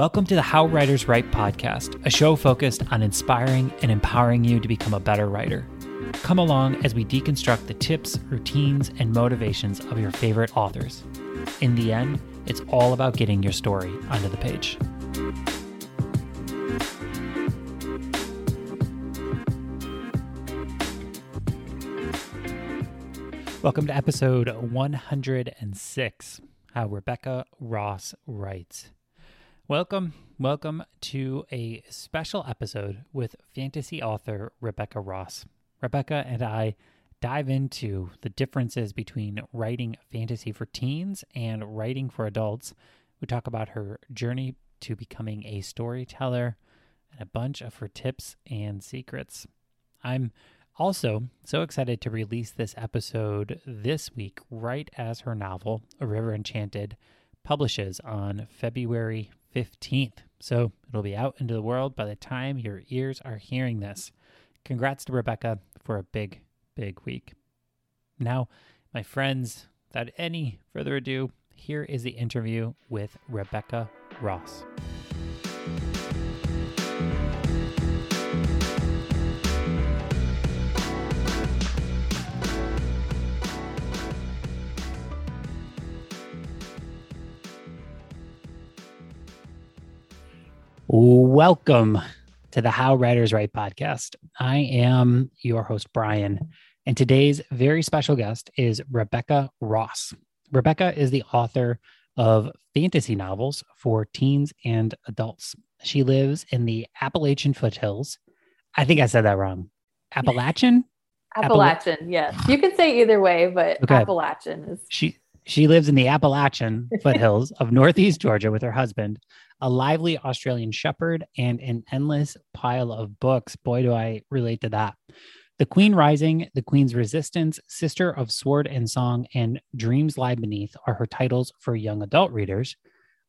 Welcome to the How Writers Write podcast, a show focused on inspiring and empowering you to become a better writer. Come along as we deconstruct the tips, routines, and motivations of your favorite authors. In the end, it's all about getting your story onto the page. Welcome to episode 106 How Rebecca Ross Writes. Welcome, welcome to a special episode with fantasy author Rebecca Ross. Rebecca and I dive into the differences between writing fantasy for teens and writing for adults. We talk about her journey to becoming a storyteller and a bunch of her tips and secrets. I'm also so excited to release this episode this week, right as her novel, A River Enchanted, publishes on February 15th. So it'll be out into the world by the time your ears are hearing this. Congrats to Rebecca for a big, big week. Now, my friends, without any further ado, here is the interview with Rebecca Ross. Welcome to the How Writers Write podcast. I am your host, Brian, and today's very special guest is Rebecca Ross. Rebecca is the author of fantasy novels for teens and adults. She lives in the Appalachian foothills. I think I said that wrong. Appalachian? Appalachian, Appala- yes. You can say either way, but okay. Appalachian is. She she lives in the Appalachian foothills of Northeast Georgia with her husband, a lively Australian shepherd, and an endless pile of books. Boy, do I relate to that. The Queen's Rising, The Queen's Resistance, Sister of Sword and Song, and Dreams Lie Beneath are her titles for young adult readers.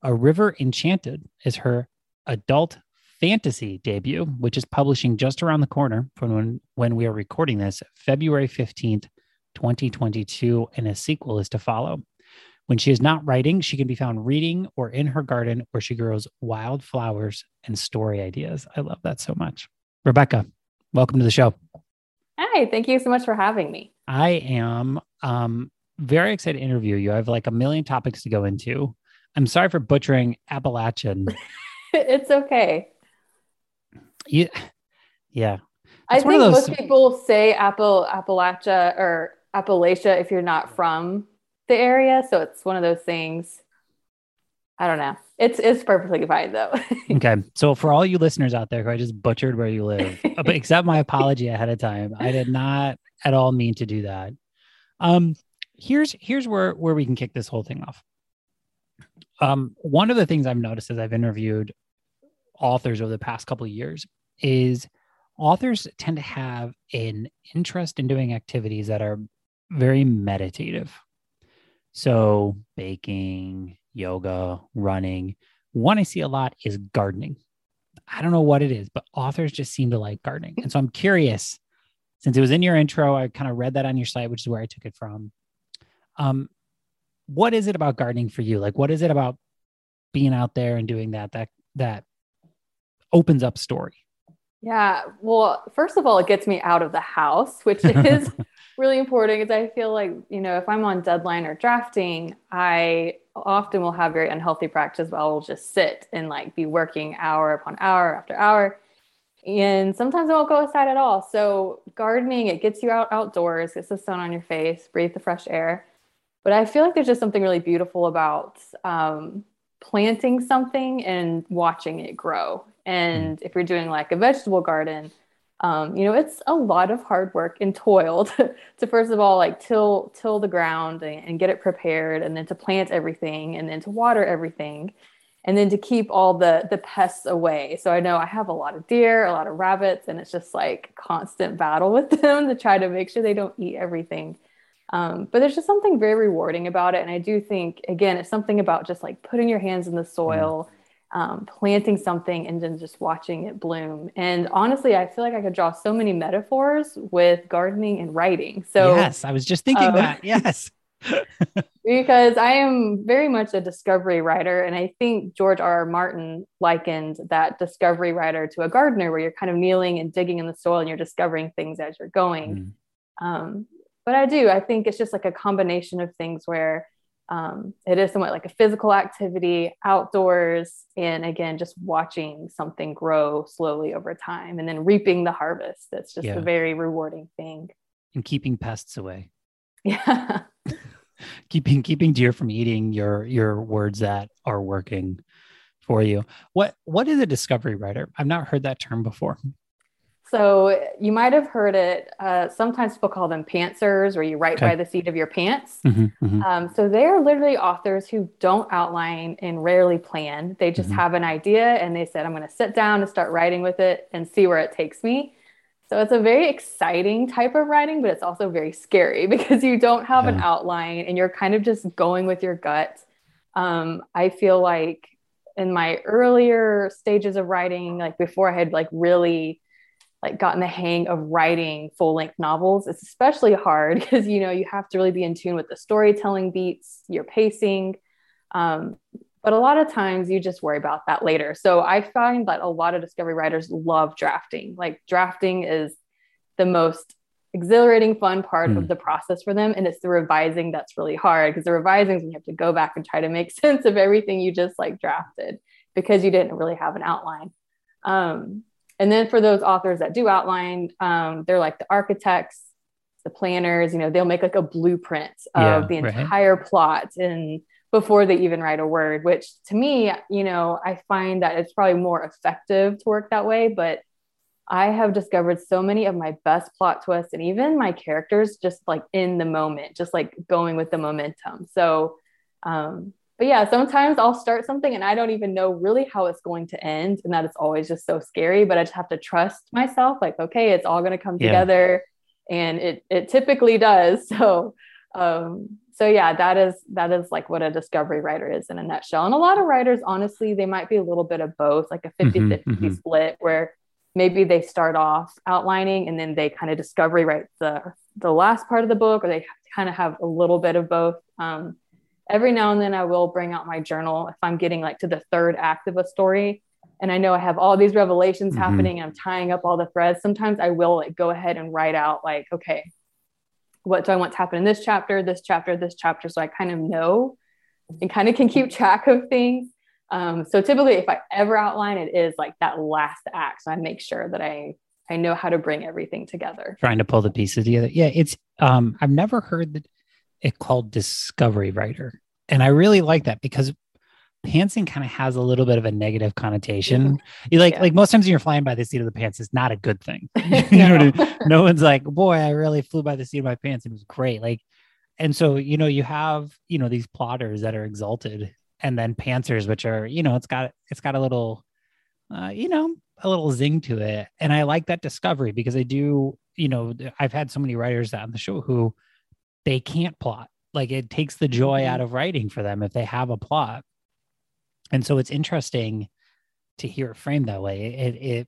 A River Enchanted is her adult fantasy debut, which is publishing just around the corner from when, when we are recording this, February 15th, 2022, and a sequel is to follow. When she is not writing, she can be found reading or in her garden where she grows wild flowers and story ideas. I love that so much. Rebecca, welcome to the show. Hi, thank you so much for having me. I am um, very excited to interview you. I have like a million topics to go into. I'm sorry for butchering Appalachian. it's okay. Yeah. Yeah. I think those... most people say Apple Appalachia or Appalachia if you're not from the area. So it's one of those things. I don't know. It's it's perfectly fine though. okay. So for all you listeners out there who I just butchered where you live, uh, but accept my apology ahead of time. I did not at all mean to do that. Um here's here's where where we can kick this whole thing off. Um one of the things I've noticed as I've interviewed authors over the past couple of years is authors tend to have an interest in doing activities that are very meditative. So, baking, yoga, running. One I see a lot is gardening. I don't know what it is, but authors just seem to like gardening. And so I'm curious, since it was in your intro, I kind of read that on your site, which is where I took it from. Um, what is it about gardening for you? Like, what is it about being out there and doing that that that opens up story? Yeah. Well, first of all, it gets me out of the house, which is really important because I feel like, you know, if I'm on deadline or drafting, I often will have very unhealthy practice where I'll just sit and like be working hour upon hour after hour. And sometimes I won't go outside at all. So gardening, it gets you out outdoors, gets the sun on your face, breathe the fresh air. But I feel like there's just something really beautiful about um, planting something and watching it grow. And mm. if you're doing like a vegetable garden, um, you know, it's a lot of hard work and toil to, to first of all like till till the ground and, and, get it prepared, and then to plant everything, and then to water everything, and then to keep all the the pests away. So I know I have a lot of deer, a lot of rabbits, and it's just like constant battle with them to try to make sure they don't eat everything. Um, but there's just something very rewarding about it, and I do think again, it's something about just like putting your hands in the soil. Mm um, planting something and then just watching it bloom. And honestly, I feel like I could draw so many metaphors with gardening and writing. So yes, I was just thinking um, that. Yes. because I am very much a discovery writer. And I think George R. R. Martin likened that discovery writer to a gardener where you're kind of kneeling and digging in the soil and you're discovering things as you're going. Mm. Um, but I do, I think it's just like a combination of things where um, it is somewhat like a physical activity outdoors and again just watching something grow slowly over time and then reaping the harvest. That's just yeah. a very rewarding thing. And keeping pests away. Yeah keeping keeping deer from eating your your words that are working for you. What what is a discovery writer? I've not heard that term before so you might have heard it. Uh, sometimes people call them pantsers, where you write okay. by the seat of your pants. Mm-hmm, mm-hmm. Um, so they are literally authors who don't outline and rarely plan. They just mm-hmm. have an idea and they said, "I'm going to sit down and start writing with it and see where it takes me." So it's a very exciting type of writing, but it's also very scary because you don't have yeah. an outline and you're kind of just going with your gut. Um, I feel like in my earlier stages of writing, like before I had like really like gotten the hang of writing full length novels it's especially hard because you know you have to really be in tune with the storytelling beats your pacing um, but a lot of times you just worry about that later so i find that a lot of discovery writers love drafting like drafting is the most exhilarating fun part mm. of hmm. the process for them and it's the revising that's really hard because the revising is when you have to go back and try to make sense of everything you just like drafted because you didn't really have an outline um, and then for those authors that do outline, um, they're like the architects, the planners, you know, they'll make like a blueprint of yeah, the entire right. plot and before they even write a word, which to me, you know, I find that it's probably more effective to work that way. But I have discovered so many of my best plot twists and even my characters just like in the moment, just like going with the momentum. So um, but yeah, sometimes I'll start something and I don't even know really how it's going to end. And that is always just so scary. But I just have to trust myself, like, okay, it's all going to come yeah. together. And it it typically does. So um, so yeah, that is that is like what a discovery writer is in a nutshell. And a lot of writers, honestly, they might be a little bit of both, like a 50 50 mm-hmm, mm-hmm. split where maybe they start off outlining and then they kind of discovery write the the last part of the book, or they kind of have a little bit of both. Um, every now and then I will bring out my journal if I'm getting like to the third act of a story and I know I have all these revelations mm-hmm. happening and I'm tying up all the threads. Sometimes I will like go ahead and write out like, okay, what do I want to happen in this chapter, this chapter, this chapter? So I kind of know and kind of can keep track of things. Um, so typically if I ever outline it is like that last act. So I make sure that I I know how to bring everything together. Trying to pull the pieces together. Yeah, it's um I've never heard that it called discovery writer. And I really like that because pantsing kind of has a little bit of a negative connotation. You like yeah. like most times when you're flying by the seat of the pants, it's not a good thing. you know I mean? No one's like, boy, I really flew by the seat of my pants. And it was great. Like, and so you know, you have you know these plotters that are exalted, and then pantsers, which are you know, it's got it's got a little, uh, you know, a little zing to it. And I like that discovery because I do, you know, I've had so many writers on the show who they can't plot. Like it takes the joy out mm-hmm. of writing for them if they have a plot. And so it's interesting to hear it framed that way. It it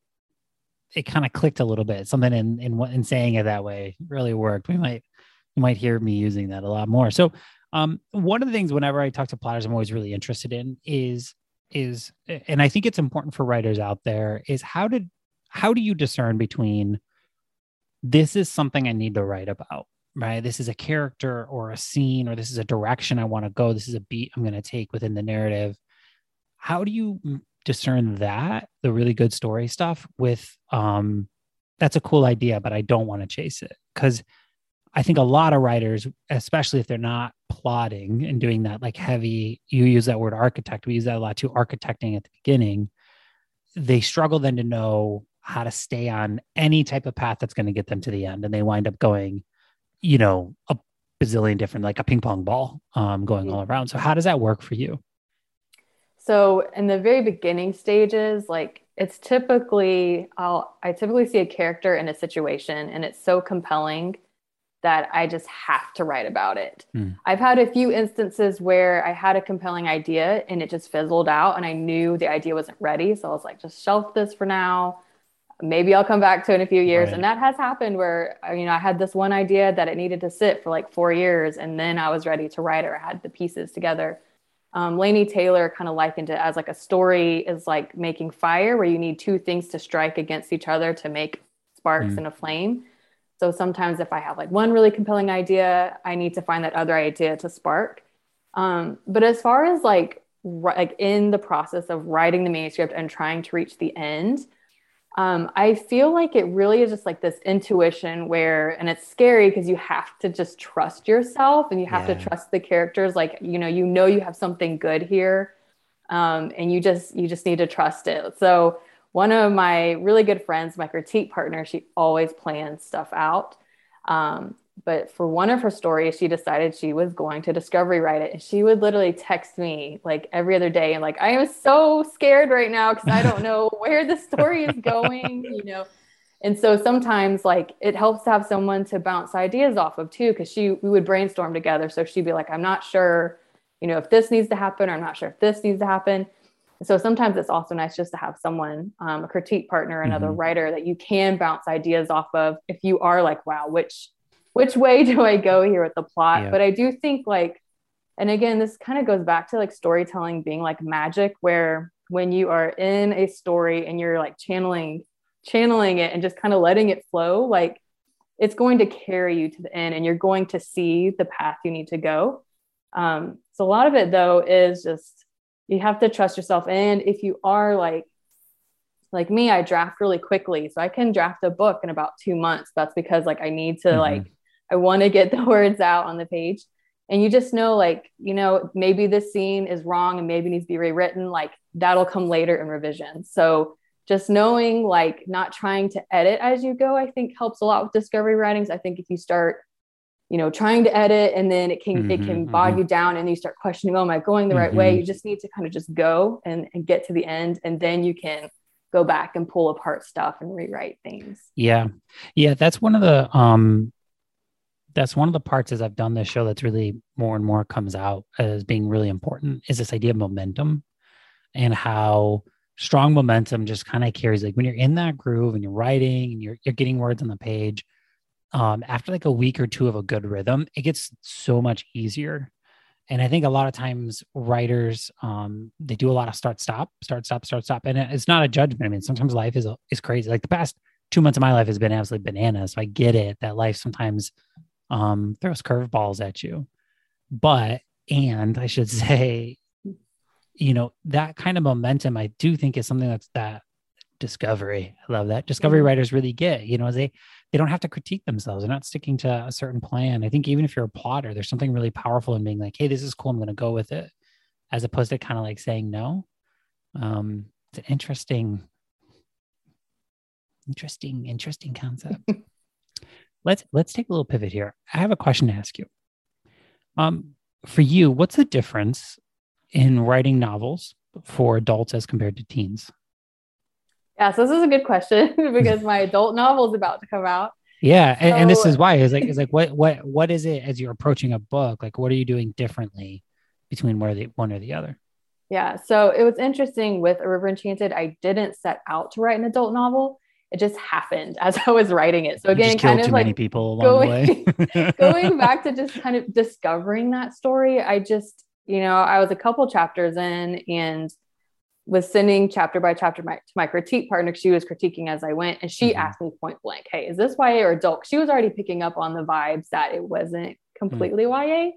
it kind of clicked a little bit. Something in in what in saying it that way really worked. We might you might hear me using that a lot more. So um, one of the things whenever I talk to plotters, I'm always really interested in is is and I think it's important for writers out there is how did how do you discern between this is something I need to write about right? This is a character or a scene, or this is a direction I want to go. This is a beat I'm going to take within the narrative. How do you discern that, the really good story stuff, with um, that's a cool idea, but I don't want to chase it? Because I think a lot of writers, especially if they're not plotting and doing that like heavy, you use that word architect, we use that a lot too, architecting at the beginning, they struggle then to know how to stay on any type of path that's going to get them to the end. And they wind up going you know, a bazillion different, like a ping pong ball um, going all around. So, how does that work for you? So, in the very beginning stages, like it's typically, I'll, I typically see a character in a situation and it's so compelling that I just have to write about it. Mm. I've had a few instances where I had a compelling idea and it just fizzled out and I knew the idea wasn't ready. So I was like, just shelf this for now. Maybe I'll come back to it in a few years. Right. And that has happened where, uh, you know, I had this one idea that it needed to sit for like four years and then I was ready to write it or had the pieces together. Um, Laini Taylor kind of likened it as like a story is like making fire where you need two things to strike against each other to make sparks Mm. and a flame. So sometimes if I have like one really compelling idea, I need to find that other idea to spark. Um, but as far as like like in the process of writing the manuscript and trying to reach the end, um, I feel like it really is just like this intuition where, and it's scary because you have to just trust yourself and you have Yeah. to trust the characters. Like you know, you know you have something good here, um, and you just you just need to trust it. So one of my really good friends, my critique partner, she always plans stuff out. Um, but for one of her stories, she decided she was going to discovery write it. And she would literally text me like every other day and like, I am so scared right now because I don't know where the story is going, you know. And so sometimes like it helps to have someone to bounce ideas off of too, because she we would brainstorm together. So she'd be like, I'm not sure, you know, if this needs to happen, or I'm not sure if this needs to happen. So sometimes it's also nice just to have someone, um, a critique partner, another Mhm. writer that you can bounce ideas off of if you are like, wow, which which way do I go here with the plot? Yeah. But I do think like, and again, this kind of goes back to like storytelling being like magic, where when you are in a story and you're like channeling, channeling it and just kind of letting it flow, like it's going to carry you to the end and you're going to see the path you need to go. Um, so a lot of it though is just you have to trust yourself. And if you are like like me, I draft really quickly. So I can draft a book in about two months. That's because like I need to Mhm. like I want to get the words out on the page. And you just know, like, you know, maybe this scene is wrong and maybe needs to be rewritten. Like, that'll come later in revision. So, just knowing, like, not trying to edit as you go, I think helps a lot with discovery writings. I think if you start, you know, trying to edit and then it can, it Mhm, can bog mhm. you down and you start questioning, oh, am I going the right way? Mhm. You just need to kind of just go and, and get to the end. And then you can go back and pull apart stuff and rewrite things. Yeah. Yeah. That's one of the, um, that's one of the parts as I've done this show that's really more and more comes out as being really important is this idea of momentum and how strong momentum just kind of carries like when you're in that groove and you're writing and you're, you're getting words on the page um, after like a week or two of a good rhythm it gets so much easier. And i think a lot of times writers um, they do a lot of start stop start stop start stop. And it's not a judgment. I mean sometimes life is is crazy. Like the past two months of my life has been absolutely bananas. So i get it that life sometimes um, throws curveballs at you. But and i should say you know that kind of momentum i do think is something that's that discovery i love that. Discovery Mhm. writers really get you know they they don't have to critique themselves. They're not sticking to a certain plan. I think even if you're a plotter there's something really powerful in being like hey this is cool. I'm going to go with it as opposed to kind of like saying no. Um it's an interesting interesting interesting concept let's let's take a little pivot here i have a question to ask you um for you what's the difference in writing novels for adults as compared to teens Yeah, so this is a good question because my adult novel is about to come out. yeah and, and this is why is like is like what what what is it as you're approaching a book like what are you doing differently between where the one or the other Yeah, so it was interesting with A River Enchanted. I didn't set out to write an adult novel. It just happened as I was writing it. So again, kind of like people along the way going back to just kind of discovering that story, I just, you know, I was a couple chapters in and was sending chapter by chapter my, to my critique partner. She was critiquing as I went, and she Mhm. asked me point blank, "Hey, is this YA or adult?" She was already picking up on the vibes that it wasn't completely YA,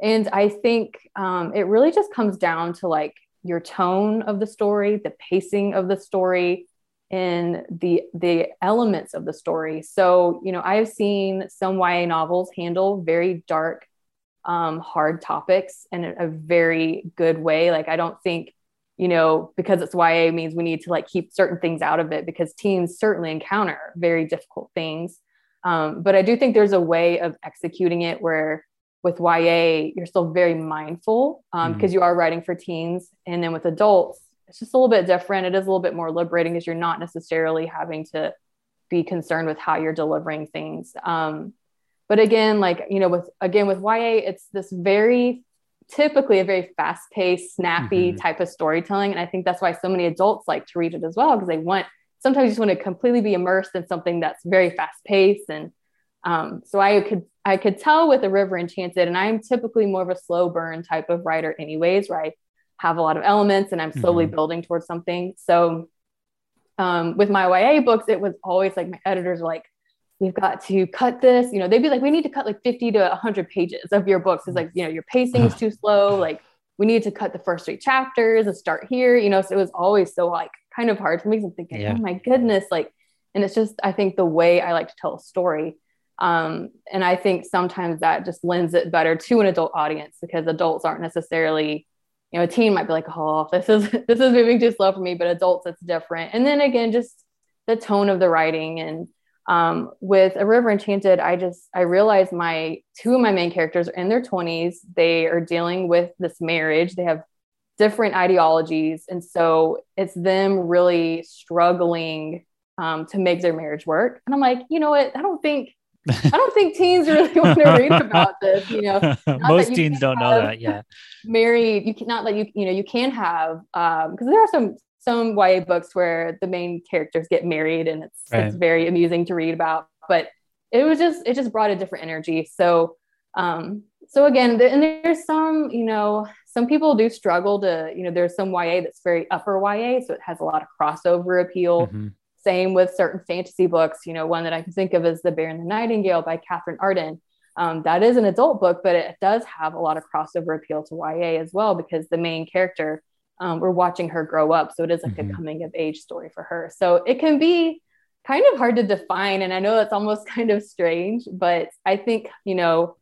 and I think um, it really just comes down to like your tone of the story, the pacing of the story, and the the elements of the story. So, you know, I've seen some YA novels handle very dark, um, hard topics in a, a very good way. Like, I don't think, you know, because it's YA means we need to like keep certain things out of it because teens certainly encounter very difficult things. Um, but I do think there's a way of executing it where with YA, you're still very mindful um, Mhm. because you are writing for teens. And then with adults, it's just a little bit different. It is a little bit more liberating because you're not necessarily having to be concerned with how you're delivering things. Um, but again, like, you know, with again, with YA, it's this very typically a very fast paced, snappy Mhm. type of storytelling. And I think that's why so many adults like to read it as well because they want sometimes you just want to completely be immersed in something that's very fast paced. And um, so I could I could tell with a river enchanted, and I'm typically more of a slow burn type of writer, anyways, where I have a lot of elements and I'm slowly mm-hmm. building towards something. So um, with my YA books, it was always like my editors were like, we've got to cut this. You know, they'd be like, we need to cut like 50 to 100 pages of your books. It's like, you know, your pacing is too slow. Like, we need to cut the first three chapters and start here. You know, so it was always so like kind of hard for me. I'm thinking, yeah. oh my goodness, like, and it's just I think the way I like to tell a story. Um, and I think sometimes that just lends it better to an adult audience because adults aren't necessarily you know, a teen might be like, oh, this is this is moving too slow for me, but adults it's different. And then again, just the tone of the writing. And um, with a river enchanted i just i realized my two of my main characters are in their 20s they are dealing with this marriage. They have different ideologies. And so it's them really struggling um, to make their marriage work. And i'm like you know what? I don't think I don't think teens really want to read about this. You know, most teens don't know that. Yeah, married. You cannot let you. You know, you can have because um, there are some some YA books where the main characters get married, and it's right. it's very amusing to read about. But it was just it just brought a different energy. So um, so again, and there's some you know some people do struggle to you know there's some YA that's very upper YA, so it has a lot of crossover appeal. Mm-hmm. Same with certain fantasy books. You know, one that I can think of is The Bear and the Nightingale by Katherine Arden. Um, that is an adult book, but it does have a lot of crossover appeal to YA as well because the main character, um, we're watching her grow up. So it is like mm-hmm. a coming of age story for her. So it can be kind of hard to define. And I know that's almost kind of strange, but I think, you know,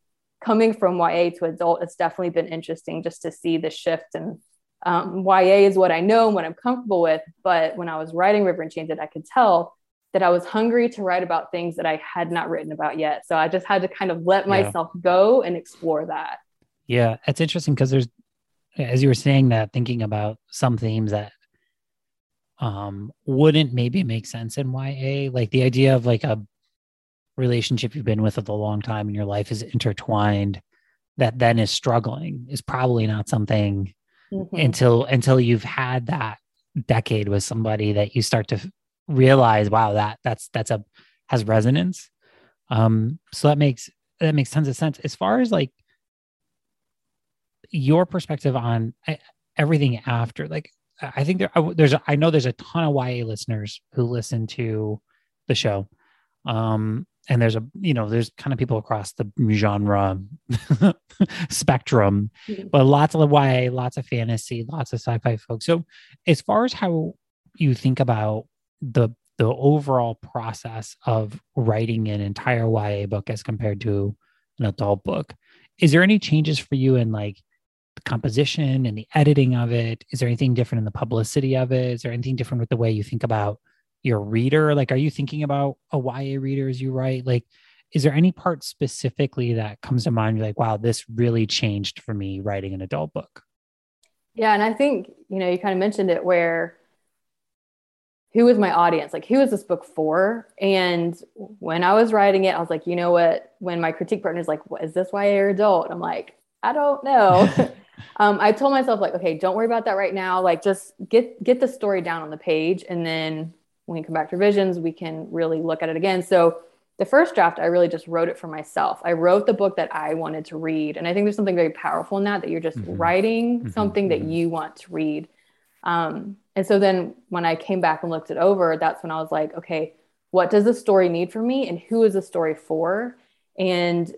coming from YA to adult, it's definitely been interesting just to see the shift and um, YA is what I know and what I'm comfortable with. But when I was writing River and Enchanted, I could tell that I was hungry to write about things that I had not written about yet. So I just had to kind of let myself yeah. go and explore that. Yeah, it's interesting because there's, as you were saying that, thinking about some themes that um wouldn't maybe make sense in YA, like the idea of like a relationship you've been with for a long time and your life is intertwined that then is struggling is probably not something mm-hmm. until until you've had that decade with somebody that you start to realize wow that that's that's a has resonance. Um so that makes that makes tons of sense. As far as like your perspective on everything after like i think there there's a, i know there's a ton of ya listeners who listen to the show. Um and there's a you know there's kind of people across the genre spectrum mm-hmm. but lots of ya lots of fantasy lots of sci-fi folks. So as far as how you think about the the overall process of writing an entire ya book as compared to an adult book is there any changes for you in like the composition and the editing of it? Is there anything different in the publicity of it? Is there anything different with the way you think about your reader? Like, are you thinking about a YA reader as you write? Like, is there any part specifically that comes to mind? You're like, wow, this really changed for me writing an adult book. Yeah. And I think, you know, you kind of mentioned it where who was my audience? Like, who is this book for? And when I was writing it, I was like, you know what? When my critique partner is like, what is this YA or adult? I'm like, I don't know. um, I told myself like, okay, don't worry about that right now. Like, just get get the story down on the page, and then when we come back to revisions, we can really look at it again. So the first draft, I really just wrote it for myself. I wrote the book that I wanted to read. And I think there's something very powerful in that, that you're just mm-hmm. writing mm-hmm. something that mm-hmm. you want to read. Um, and so then when I came back and looked it over, that's when I was like, okay, what does the story need for me and who is the story for? And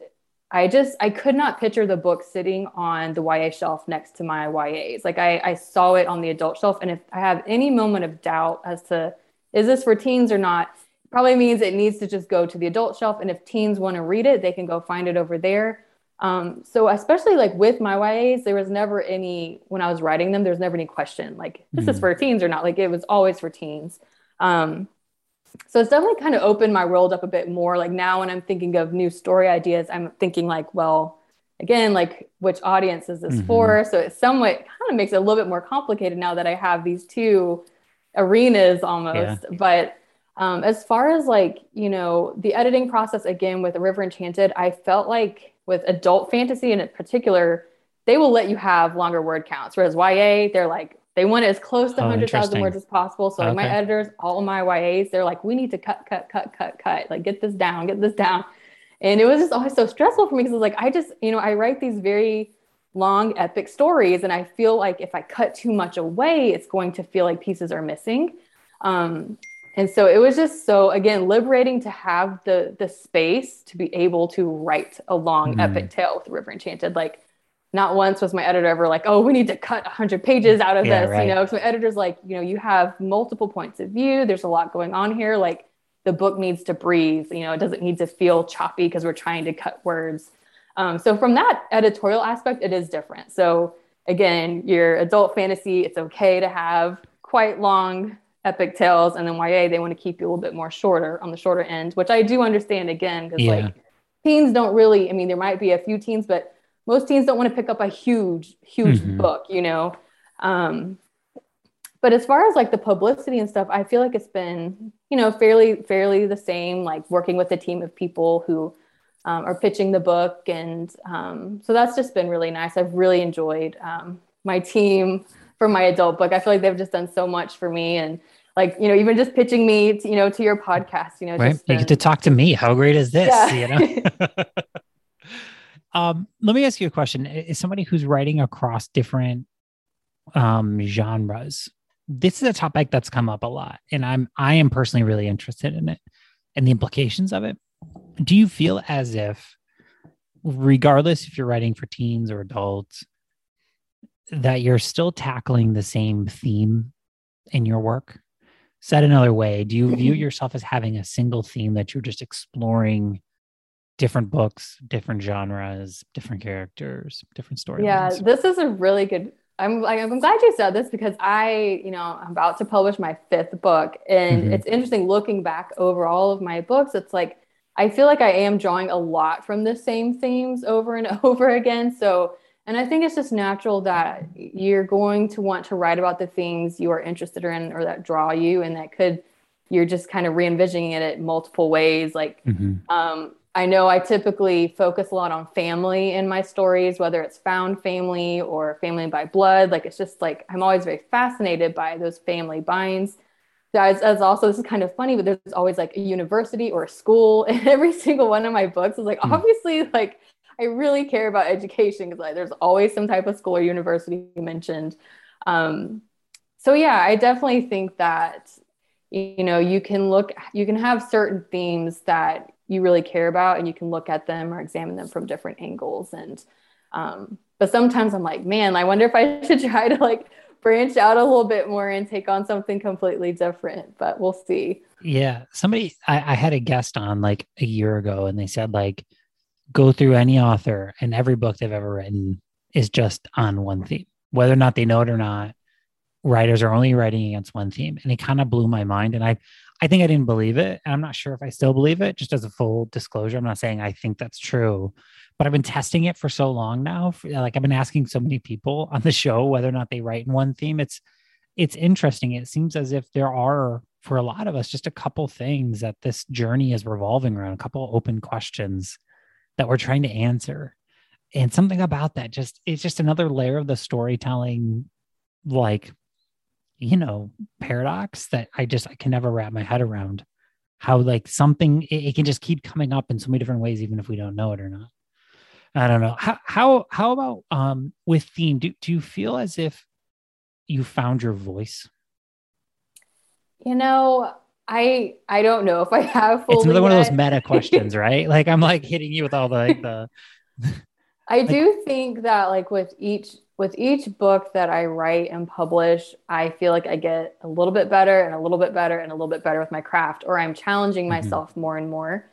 I just, I could not picture the book sitting on the YA shelf next to my YAs. Like I, I saw it on the adult shelf. And if I have any moment of doubt as to is this for teens or not? Probably means it needs to just go to the adult shelf. And if teens want to read it, they can go find it over there. Um, so especially like with my YAs, there was never any when I was writing them, there was never any question like this mm-hmm. is for teens or not. Like it was always for teens. Um, so it's definitely kind of opened my world up a bit more. Like now when I'm thinking of new story ideas, I'm thinking like, well, again, like which audience is this mm-hmm. for? So it somewhat kind of makes it a little bit more complicated now that I have these two arenas almost. Yeah. But um, as far as like, you know, the editing process again with River Enchanted, I felt like with adult fantasy in particular, they will let you have longer word counts. Whereas YA, they're like, They want it as close to Oh, 100,000 words as possible. So like my editors, all my YAs, they're like, we need to cut, cut, cut, cut, cut. Like get this down, get this down. And it was just always so stressful for me because it's like I just, you know, I write these very long epic stories and I feel like if I cut too much away, it's going to feel like pieces are missing. Um, and so it was just so again liberating to have the the space to be able to write a long Mhm. epic tale with River Enchanted. Like not once was my editor ever like, "Oh, we need to cut 100 pages out of Yeah, this," right. you know. So my editor's like, you know, you have multiple points of view. There's a lot going on here. Like the book needs to breathe. You know, it doesn't need to feel choppy because we're trying to cut words. Um, so from that editorial aspect, it is different. So again, your adult fantasy, it's okay to have quite long epic tales, and then YA they want to keep you a little bit more shorter on the shorter end, which I do understand again because Yeah. like teens don't really. I mean, there might be a few teens, but most teens don't want to pick up a huge, huge Mhm. book, you know. Um, but as far as like the publicity and stuff, I feel like it's been, you know, fairly, fairly the same. Like working with a team of people who um, are pitching the book, and um, so that's just been really nice. I've really enjoyed um, my team for my adult book. I feel like they've just done so much for me, and like you know, even just pitching me, to, you know, to your podcast, you know, Right. just You get to talk to me. How great is this? Yeah. You know? um, let me ask you a question. Is somebody who's writing across different um genres, this is a topic that's come up a lot. And I'm I am personally really interested in it and the implications of it. Do you feel as if, regardless if you're writing for teens or adults, that you're still tackling the same theme in your work? Said another way, do you view yourself as having a single theme that you're just exploring different books, different genres, different characters, different stories Yeah, this is a really good. I'm like I'm glad you said this because I, you know, I'm about to publish my fifth book, and Mhm. it's interesting looking back over all of my books. It's like I feel like I am drawing a lot from the same themes over and over again. So, and I think it's just natural that you're going to want to write about the things you are interested in or that draw you, and that could you're just kind of re-envisioning it in multiple ways, like Mhm. um, I know I typically focus a lot on family in my stories, whether it's found family or family by blood. Like it's just like I'm always very fascinated by those family binds. As, as also, this is kind of funny, but there's always like a university or a school in every single one of my books. Is like Hmm. obviously like I really care about education because like, there's always some type of school or university mentioned. Um, so yeah, I definitely think that you know you can look you can have certain themes that you really care about and you can look at them or examine them from different angles and um, but sometimes i'm like man i wonder if i should try to like branch out a little bit more and take on something completely different but we'll see Yeah. Somebody, I, I had a guest on like a year ago and they said, like, go through any author and every book they've ever written is just on one theme, whether or not they know it or not. Writers are only writing against one theme. And it kind of blew my mind. And I, I think I didn't believe it. I'm not sure if I still believe it, just as a full disclosure. I'm not saying I think that's true, but I've been testing it for so long now. Like, I've been asking so many people on the show whether or not they write in one theme. It's, it's interesting. It seems as if there are, for a lot of us, just a couple things that this journey is revolving around, a couple open questions that we're trying to answer. And something about that just, it's just another layer of the storytelling, like, you know, paradox that I just, I can never wrap my head around how, like, something, it, it can just keep coming up in so many different ways, even if we don't know it or not. I don't know. How, how, how about um, with theme? Do, do you feel as if you found your voice? you know i i don't know if i have fully it's another one of those meta questions, right? Like I'm like hitting you with all the like the I do think that like with each with each book that I write and publish, I feel like I get a little bit better and a little bit better and a little bit better with my craft, or I'm challenging Mhm. myself more and more.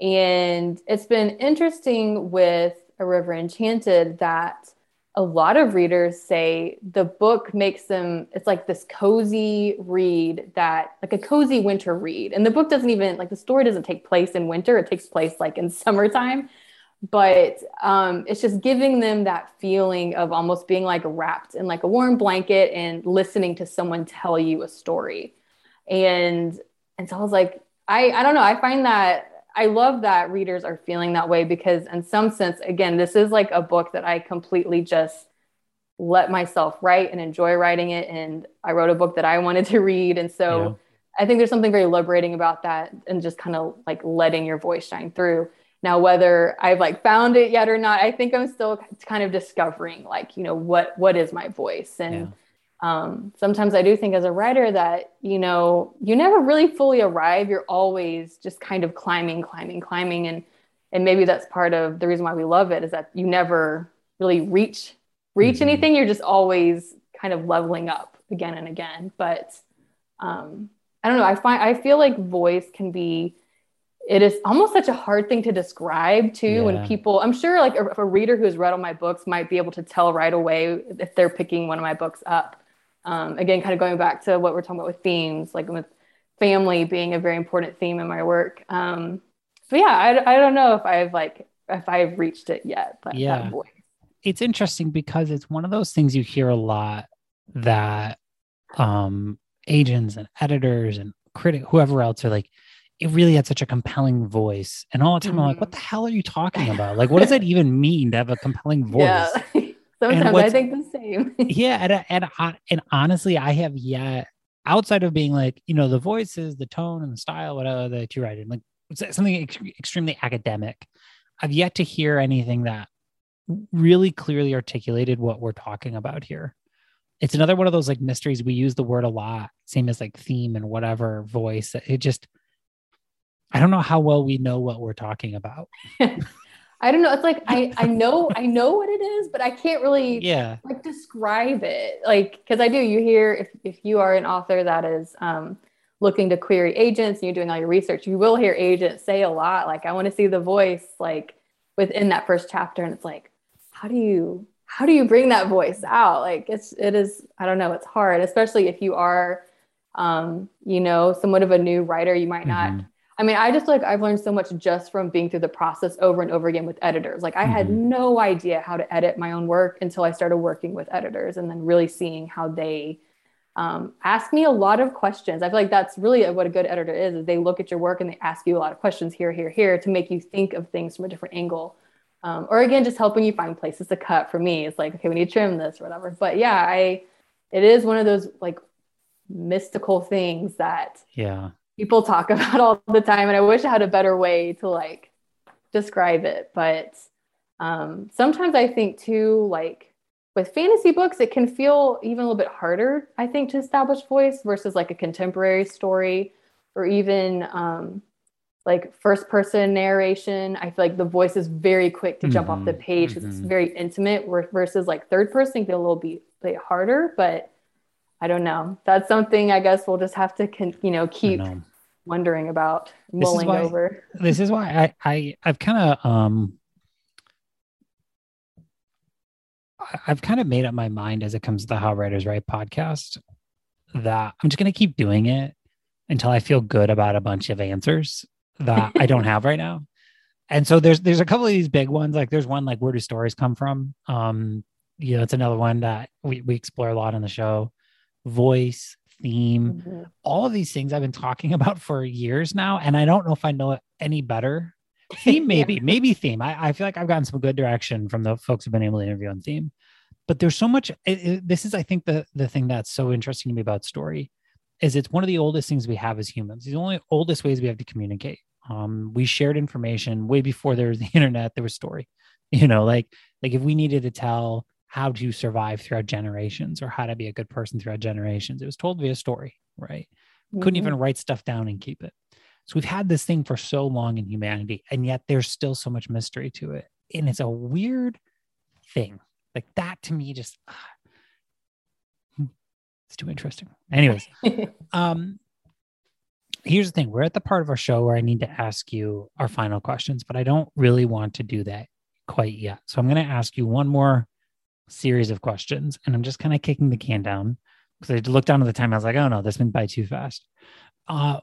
And it's been interesting with A River Enchanted that a lot of readers say the book makes them it's like this cozy read that like a cozy winter read. And the book doesn't even like the story doesn't take place in winter. It takes place like in summertime. But um, it's just giving them that feeling of almost being like wrapped in like a warm blanket and listening to someone tell you a story. And and so i was like i i don't know. I find that i love that readers are feeling that way because in some sense again this is like a book that i completely just let myself write and enjoy writing it. And I wrote a book that I wanted to read. And so yeah. I think there's something very liberating about that and just kind of like letting your voice shine through. Now, whether I've like found it yet or not, I think I'm still kind of discovering like, you know, what, what is my voice? And, yeah. Um, sometimes I do think as a writer that, you know, you never really fully arrive. You're always just kind of climbing, climbing, climbing. And, and maybe that's part of the reason why we love it is that you never really reach, reach mm-hmm. anything. You're just always kind of leveling up again and again. But, um, I don't know. I find, I feel like voice can be, it is almost such a hard thing to describe too yeah. when people i'm sure like a, a, reader who has read all my books might be able to tell right away if they're picking one of my books up um, again kind of going back to what we're talking about with themes like with family being a very important theme in my work um, but yeah I, I don't know if i've like if i've reached it yet but yeah it's interesting because it's one of those things you hear a lot that um agents and editors and critic whoever else are like it really had such a compelling voice. And all the time, mm-hmm. I'm like, what the hell are you talking about? Like, what does that even mean to have a compelling voice? Yeah. Sometimes I think the same. yeah. And, uh, and, uh, and honestly, I have yet, outside of being like, you know, the voices, the tone and the style, whatever that you write in, like something ex- extremely academic, I've yet to hear anything that really clearly articulated what we're talking about here. It's another one of those like mysteries. We use the word a lot, same as like theme and whatever voice. It just, I don't know how well we know what we're talking about. I don't know. It's like I I know I know what it is, but I can't really yeah like describe it. Like because I do. You hear if if you are an author that is um, looking to query agents and you're doing all your research, you will hear agents say a lot like I want to see the voice like within that first chapter, and it's like how do you how do you bring that voice out? Like it's it is I don't know. It's hard, especially if you are um, you know somewhat of a new writer. You might not. Mm-hmm I mean, I just like I've learned so much just from being through the process over and over again with editors. Like I mm-hmm. had no idea how to edit my own work until I started working with editors and then really seeing how they um, ask me a lot of questions. I feel like that's really what a good editor is, is they look at your work and they ask you a lot of questions here, here, here to make you think of things from a different angle. Um, or again, just helping you find places to cut for me. It's like, okay, we need to trim this or whatever. But yeah, I, it is one of those like mystical things that yeah people talk about all the time and i wish i had a better way to like describe it but um, sometimes i think too like with fantasy books it can feel even a little bit harder i think to establish voice versus like a contemporary story or even um, like first person narration i feel like the voice is very quick to mm-hmm. jump off the mm-hmm. page because mm-hmm. it's very intimate versus like third person can be a little bit, bit harder but i don't know that's something i guess we'll just have to con- you know keep wondering about mulling why, over. this is why I, I I've kind of um I've kind of made up my mind as it comes to the How Writers Write podcast that I'm just gonna keep doing it until I feel good about a bunch of answers that I don't have right now. And so there's there's a couple of these big ones. Like there's one like where do stories come from? Um, you know, it's another one that we, we explore a lot on the show. Voice, theme, mm-hmm. all of these things I've been talking about for years now. And I don't know if I know it any better. Theme, maybe, yeah. maybe theme. I, I feel like I've gotten some good direction from the folks who've been able to interview on theme. But there's so much. It, it, this is, I think, the the thing that's so interesting to me about story is it's one of the oldest things we have as humans. the only oldest ways we have to communicate. Um, we shared information way before there was the internet. There was story. You know, like like if we needed to tell how to survive throughout generations or how to be a good person throughout generations. It was told via story, right? Mm-hmm. Couldn't even write stuff down and keep it. So we've had this thing for so long in humanity, and yet there's still so much mystery to it. And it's a weird thing. Like that to me, just uh, it's too interesting. Anyways, um, here's the thing we're at the part of our show where I need to ask you our final questions, but I don't really want to do that quite yet. So I'm going to ask you one more series of questions and I'm just kind of kicking the can down because I looked down at the time. I was like, oh no, this went by too fast. Uh,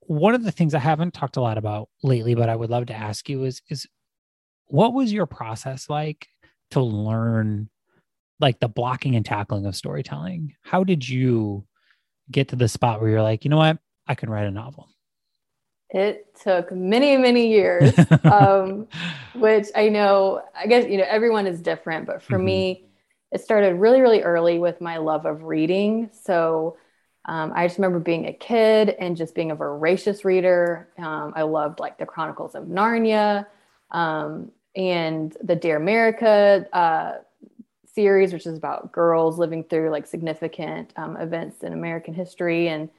one of the things I haven't talked a lot about lately, but I would love to ask you is, is what was your process like to learn like the blocking and tackling of storytelling? How did you get to the spot where you're like, you know what, I can write a novel? It took many, many years, um, which I know, I guess, you know, everyone is different, but for mm-hmm. me, it started really, really early with my love of reading. So um, I just remember being a kid and just being a voracious reader. Um, I loved like the Chronicles of Narnia um, and the Dear America uh, series, which is about girls living through like significant um, events in American history. And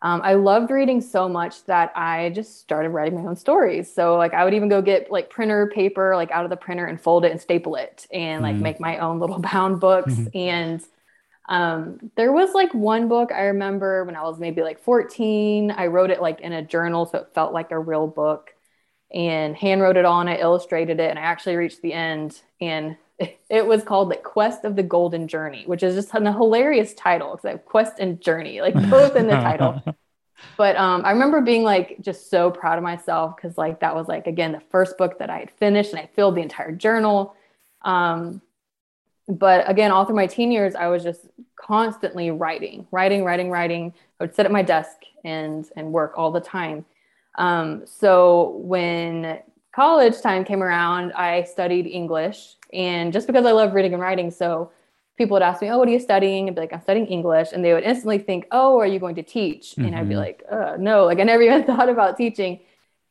um, I loved reading so much that I just started writing my own stories. So like I would even go get like printer paper like out of the printer and fold it and staple it and like mm make my own little bound books. Mm-hmm. And um, there was like one book I remember when I was maybe like 14. I wrote it like in a journal, so it felt like a real book and hand wrote it on it, illustrated it, and I actually reached the end and it was called like Quest of the Golden Journey, which is just a hilarious title because I have Quest and Journey, like both in the title. But um, I remember being like just so proud of myself because like that was like again the first book that I had finished and I filled the entire journal. Um, but again, all through my teen years, I was just constantly writing, writing, writing, writing. I would sit at my desk and and work all the time. Um, so when college time came around, I studied English. And just because I love reading and writing, so people would ask me, Oh, what are you studying? And be like, I'm studying English. And they would instantly think, Oh, are you going to teach? Mm-hmm. And I'd be mm-hmm. like, uh, No, like I never even thought about teaching.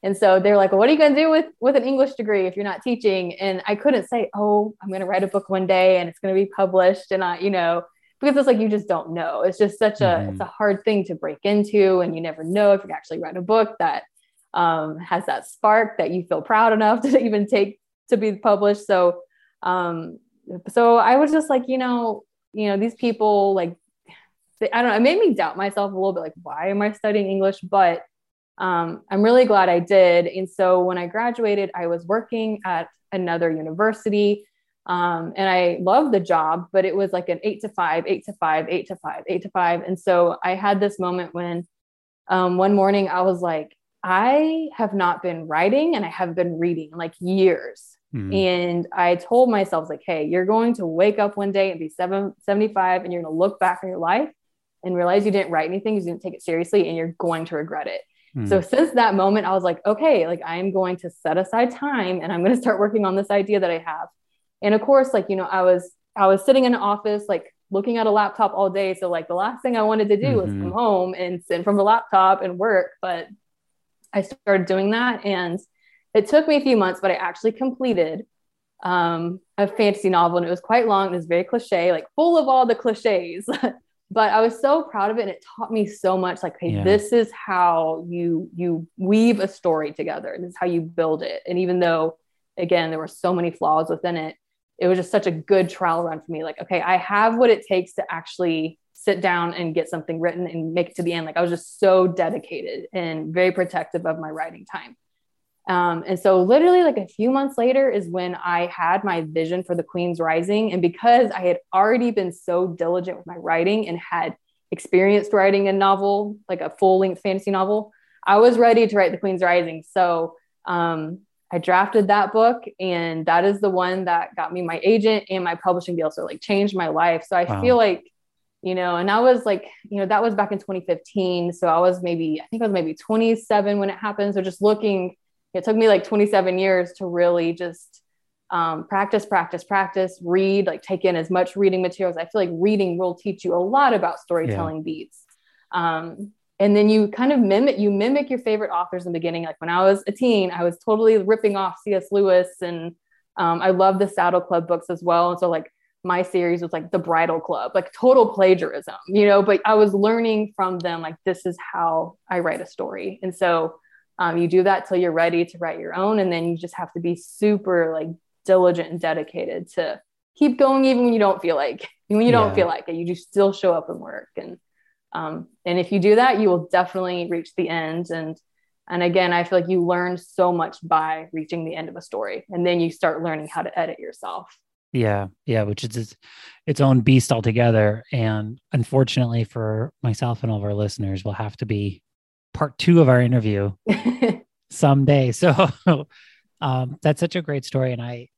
And so they're like, well, what are you going to do with, with an English degree if you're not teaching? And I couldn't say, oh, I'm going to write a book one day and it's going to be published. And I, you know, because it's like, you just don't know. It's just such a, mm-hmm. it's a hard thing to break into. And you never know if you actually write a book that um, has that spark that you feel proud enough to even take to be published. So, um, so I was just like, you know, you know, these people like, they, I don't know, it made me doubt myself a little bit, like, why am I studying English? But um, I'm really glad I did. And so when I graduated, I was working at another university. Um, and I loved the job, but it was like an eight to five, eight to five, eight to five, eight to five. And so I had this moment when um, one morning I was like, I have not been writing and I have been reading like years. Mm-hmm. And I told myself, like, hey, you're going to wake up one day and be seven, 75 and you're going to look back on your life and realize you didn't write anything, you didn't take it seriously, and you're going to regret it. Mm-hmm. So since that moment, I was like, okay, like I am going to set aside time and I'm going to start working on this idea that I have. And of course, like, you know, I was, I was sitting in an office, like looking at a laptop all day. So like the last thing I wanted to do mm-hmm. was come home and sit from the laptop and work. But I started doing that. And it took me a few months, but I actually completed um, a fantasy novel. And it was quite long. It was very cliche, like full of all the cliches. but I was so proud of it. And it taught me so much like, hey, yeah. this is how you you weave a story together. This is how you build it. And even though again, there were so many flaws within it, it was just such a good trial run for me. Like, okay, I have what it takes to actually sit down and get something written and make it to the end. Like I was just so dedicated and very protective of my writing time. Um, and so literally like a few months later is when I had my vision for the Queen's Rising. And because I had already been so diligent with my writing and had experienced writing a novel, like a full length fantasy novel, I was ready to write the Queen's Rising. So um, I drafted that book, and that is the one that got me my agent and my publishing deal. So like changed my life. So I wow. feel like you know, and I was like, you know, that was back in 2015. So I was maybe, I think I was maybe 27 when it happened. So just looking, it took me like 27 years to really just um, practice, practice, practice, read, like take in as much reading materials. I feel like reading will teach you a lot about storytelling yeah. beats. Um, and then you kind of mimic, you mimic your favorite authors in the beginning. Like when I was a teen, I was totally ripping off C.S. Lewis and um, I love the Saddle Club books as well. And so like my series was like the bridal club like total plagiarism you know but i was learning from them like this is how i write a story and so um, you do that till you're ready to write your own and then you just have to be super like diligent and dedicated to keep going even when you don't feel like when you don't feel like it. You just still show up and work. And um, and if you do that you will definitely reach the end. And and again i feel like you learn so much by reaching the end of a story and then you start learning how to edit yourself. Yeah, yeah, which is its, its own beast altogether. And unfortunately for myself and all of our listeners, will have to be part two of our interview someday. So um, that's such a great story, and I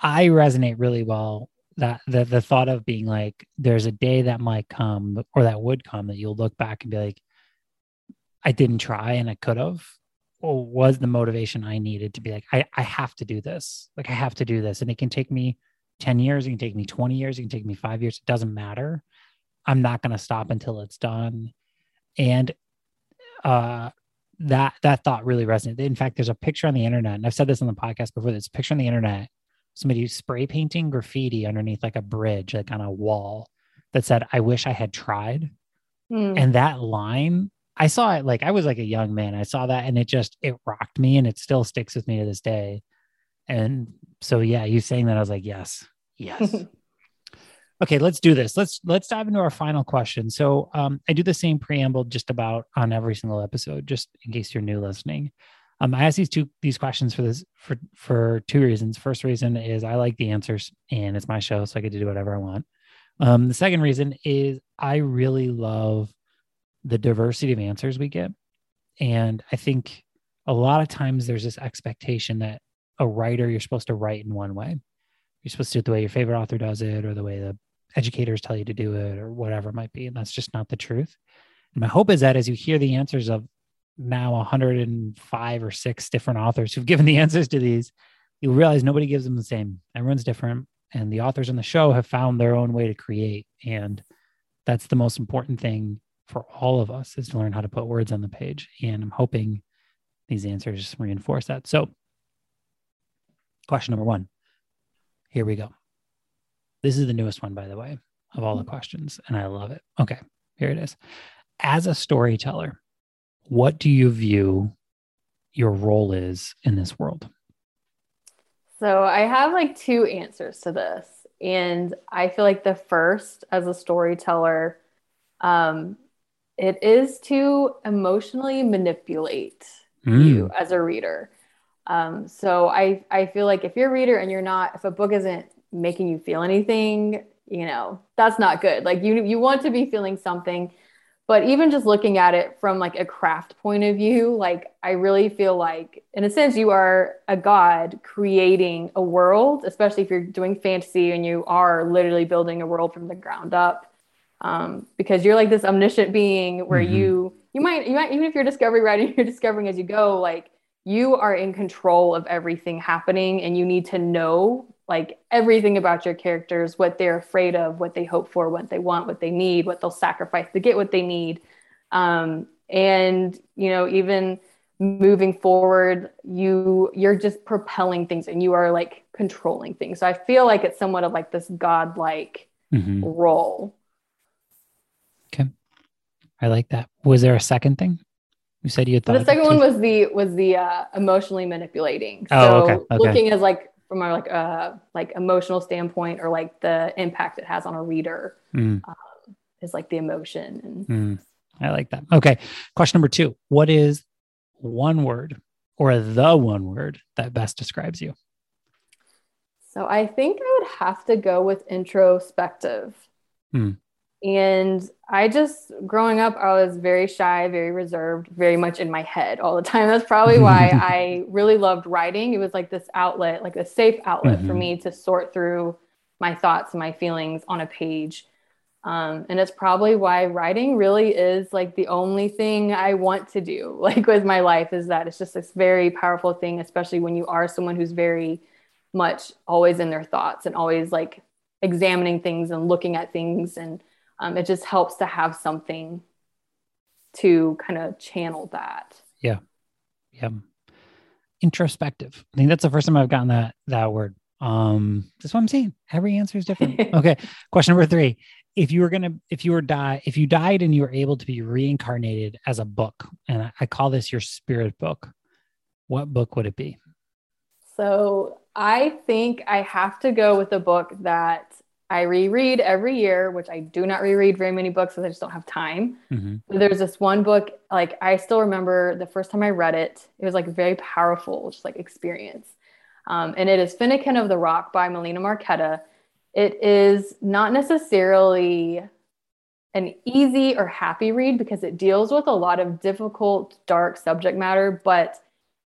I resonate really well that the the thought of being like there's a day that might come or that would come that you'll look back and be like I didn't try and I could have was the motivation I needed to be like, I, I have to do this. Like I have to do this. And it can take me 10 years, it can take me 20 years, it can take me five years. It doesn't matter. I'm not going to stop until it's done. And uh, that that thought really resonated. In fact, there's a picture on the internet, and I've said this on the podcast before. There's a picture on the internet, somebody spray painting graffiti underneath like a bridge, like on a wall, that said, "I wish I had tried." Mm. And that line, I saw it like I was like a young man. I saw that, and it just it rocked me, and it still sticks with me to this day. And so, yeah, you saying that, I was like, yes, yes. okay let's do this. Let's let's dive into our final question. So um, i do the same preamble just about on every single episode just in case you're new listening. Um, i ask these two these questions for this for for two reasons. First reason is i like the answers and it's my show so i get to do whatever i want. Um, the second reason is i really love the diversity of answers we get. And i think a lot of times there's this expectation that a writer you're supposed to write in one way. You're supposed to do it the way your favorite author does it or the way the educators tell you to do it or whatever it might be. And that's just not the truth. And my hope is that as you hear the answers of now 105 or six different authors who've given the answers to these, you realize nobody gives them the same. Everyone's different. And the authors on the show have found their own way to create. And that's the most important thing for all of us is to learn how to put words on the page. And I'm hoping these answers reinforce that. So, question number one here we go. This is the newest one, by the way, of all the mm-hmm. questions, and I love it. Okay, here it is. As a storyteller, what do you view your role is in this world? So I have like two answers to this. And I feel like the first, as a storyteller, um, it is to emotionally manipulate mm. you as a reader. Um, so I, I feel like if you're a reader and you're not, if a book isn't making you feel anything, you know, that's not good. Like you you want to be feeling something. But even just looking at it from like a craft point of view, like I really feel like in a sense you are a god creating a world, especially if you're doing fantasy and you are literally building a world from the ground up. Um, because you're like this omniscient being where mm-hmm. you you might you might even if you're discovery writing, you're discovering as you go, like you are in control of everything happening and you need to know like everything about your characters, what they're afraid of, what they hope for, what they want, what they need, what they'll sacrifice to get what they need. Um, and you know, even moving forward, you you're just propelling things and you are like controlling things. So I feel like it's somewhat of like this godlike mm-hmm. role. Okay. I like that. Was there a second thing? You said you thought the second one was the was the uh, emotionally manipulating. Oh, so oh, okay. okay. looking as like from a like uh like emotional standpoint or like the impact it has on a reader mm. um, is like the emotion and mm. i like that okay question number two what is one word or the one word that best describes you so i think i would have to go with introspective mm. And I just, growing up, I was very shy, very reserved, very much in my head all the time. That's probably why I really loved writing. It was like this outlet, like a safe outlet mm-hmm. for me to sort through my thoughts and my feelings on a page. Um, and it's probably why writing really is like the only thing I want to do, like with my life, is that it's just this very powerful thing, especially when you are someone who's very much always in their thoughts and always like examining things and looking at things and um, it just helps to have something to kind of channel that. Yeah. Yeah. Introspective. I think that's the first time I've gotten that that word. Um, that's what I'm saying. Every answer is different. okay. Question number three. If you were gonna, if you were die, if you died and you were able to be reincarnated as a book, and I, I call this your spirit book, what book would it be? So I think I have to go with a book that I reread every year, which I do not reread very many books because I just don't have time. Mm-hmm. There's this one book, like I still remember the first time I read it. It was like very powerful, just like experience. Um, and it is Finnikin of the Rock by Melina Marchetta. It is not necessarily an easy or happy read because it deals with a lot of difficult, dark subject matter, but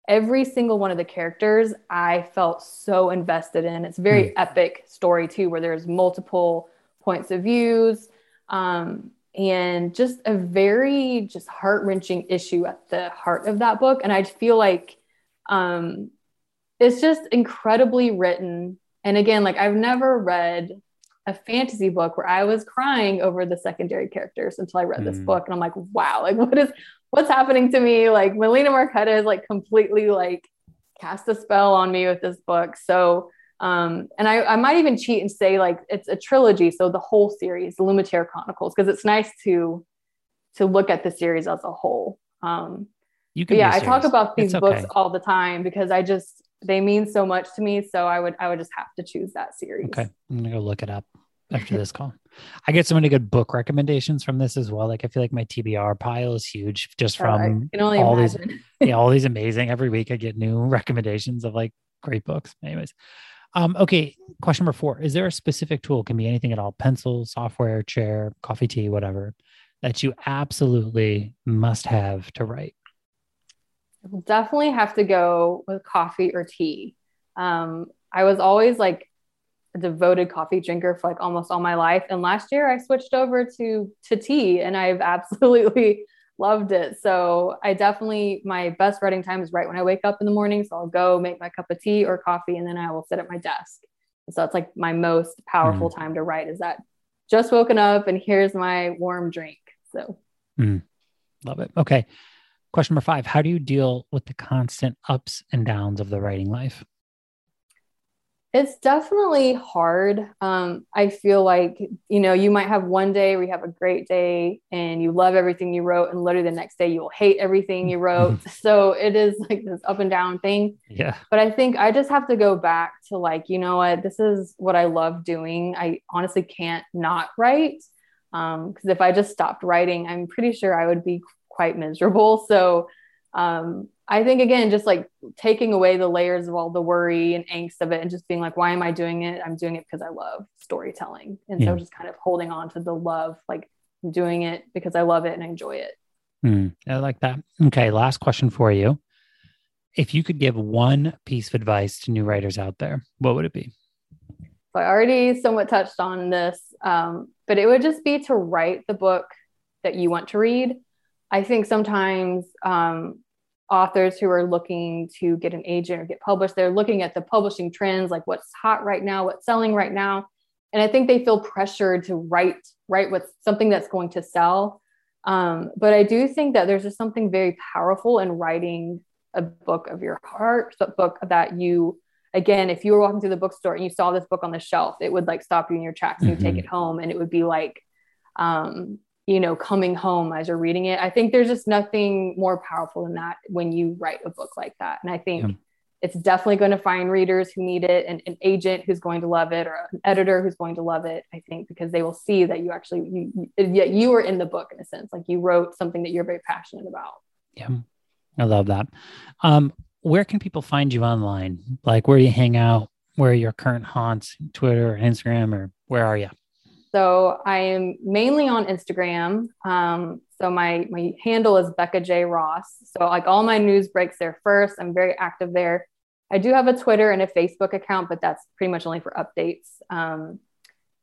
every single one of the characters I felt so invested in. It's a very mm. epic story too, where there's multiple points of views. Um, and just a very just heart-wrenching issue at the heart of that book. And I feel like um, it's just incredibly written and again, like I've never read a fantasy book where I was crying over the secondary characters until I read this mm. book. And I'm like, wow, like what is what's happening to me? Like Melina Marchetta is like completely like cast a spell on me with this book. So um, and I, I might even cheat and say like it's a trilogy, so the whole series, the Lumatere Chronicles, because it's nice to to look at the series as a whole. Um, you can yeah, I talk about these it's books all the time because I just they mean so much to me. So I would I would just have to choose that series. Okay, I'm gonna go look it up after this call. I get so many good book recommendations from this as well. Like I feel like my TBR pile is huge just from oh, from all imagine. these yeah all these amazing. Every week I get new recommendations of like great books. Anyways, um, okay, question number four. Is there a specific tool, can be anything at all, pencil, software, chair, coffee, tea, whatever, that you absolutely must have to write? will definitely have to go with coffee or tea. Um, I was always like a devoted coffee drinker for like almost all my life. And last year I switched over to to tea and I've absolutely loved it. So I definitely my best writing time is right when I wake up in the morning. So I'll go make my cup of tea or coffee and then I will sit at my desk. So it's like my most powerful mm. time to write is that just woken up and here's my warm drink. So mm. love it. Okay. Question number five How do you deal with the constant ups and downs of the writing life? It's definitely hard. Um, I feel like, you know, you might have one day where you have a great day and you love everything you wrote, and literally the next day you'll hate everything you wrote. so it is like this up and down thing. Yeah. But I think I just have to go back to like, you know what, this is what I love doing. I honestly can't not write. Um, because if I just stopped writing, I'm pretty sure I would be quite miserable. So um, I think again, just like taking away the layers of all the worry and angst of it and just being like, why am I doing it? I'm doing it because I love storytelling. And yeah. so just kind of holding on to the love, like doing it because I love it and I enjoy it. Mm, I like that. Okay. Last question for you. If you could give one piece of advice to new writers out there, what would it be? So I already somewhat touched on this, um, but it would just be to write the book that you want to read. I think sometimes um, authors who are looking to get an agent or get published they're looking at the publishing trends like what's hot right now what's selling right now and i think they feel pressured to write write what's something that's going to sell um, but i do think that there's just something very powerful in writing a book of your heart a book that you again if you were walking through the bookstore and you saw this book on the shelf it would like stop you in your tracks and you take mm-hmm. it home and it would be like um, you know, coming home as you're reading it. I think there's just nothing more powerful than that when you write a book like that. And I think yeah. it's definitely going to find readers who need it and an agent who's going to love it or an editor who's going to love it. I think because they will see that you actually, you, yet you were in the book in a sense, like you wrote something that you're very passionate about. Yeah. I love that. Um, where can people find you online? Like where do you hang out, where are your current haunts, Twitter, or Instagram, or where are you? So I am mainly on Instagram. Um, so my my handle is Becca J Ross. So like all my news breaks there first. I'm very active there. I do have a Twitter and a Facebook account, but that's pretty much only for updates. Um,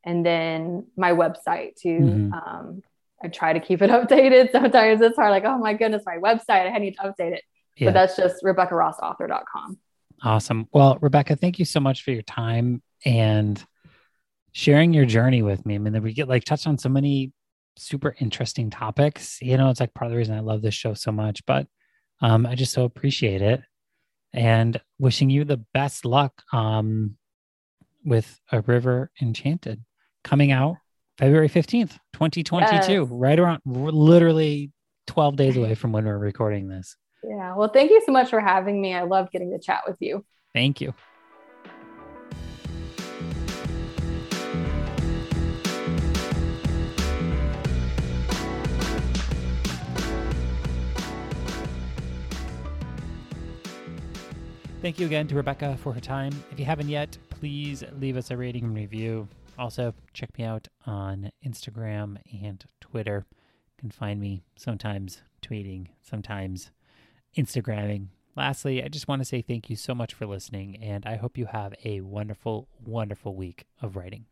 and then my website too. Mm-hmm. Um, I try to keep it updated. Sometimes it's hard, like, oh my goodness, my website, I need to update it. Yeah. But that's just RebeccaRossAuthor.com. Awesome. Well, Rebecca, thank you so much for your time and sharing your journey with me. I mean, we get like touched on so many super interesting topics. You know, it's like part of the reason I love this show so much, but um, I just so appreciate it and wishing you the best luck um, with A River Enchanted coming out February 15th, 2022, yes. right around literally 12 days away from when we're recording this. Yeah. Well, thank you so much for having me. I love getting to chat with you. Thank you. Thank you again to Rebecca for her time. If you haven't yet, please leave us a rating and review. Also, check me out on Instagram and Twitter. You can find me sometimes tweeting, sometimes Instagramming. Lastly, I just want to say thank you so much for listening, and I hope you have a wonderful, wonderful week of writing.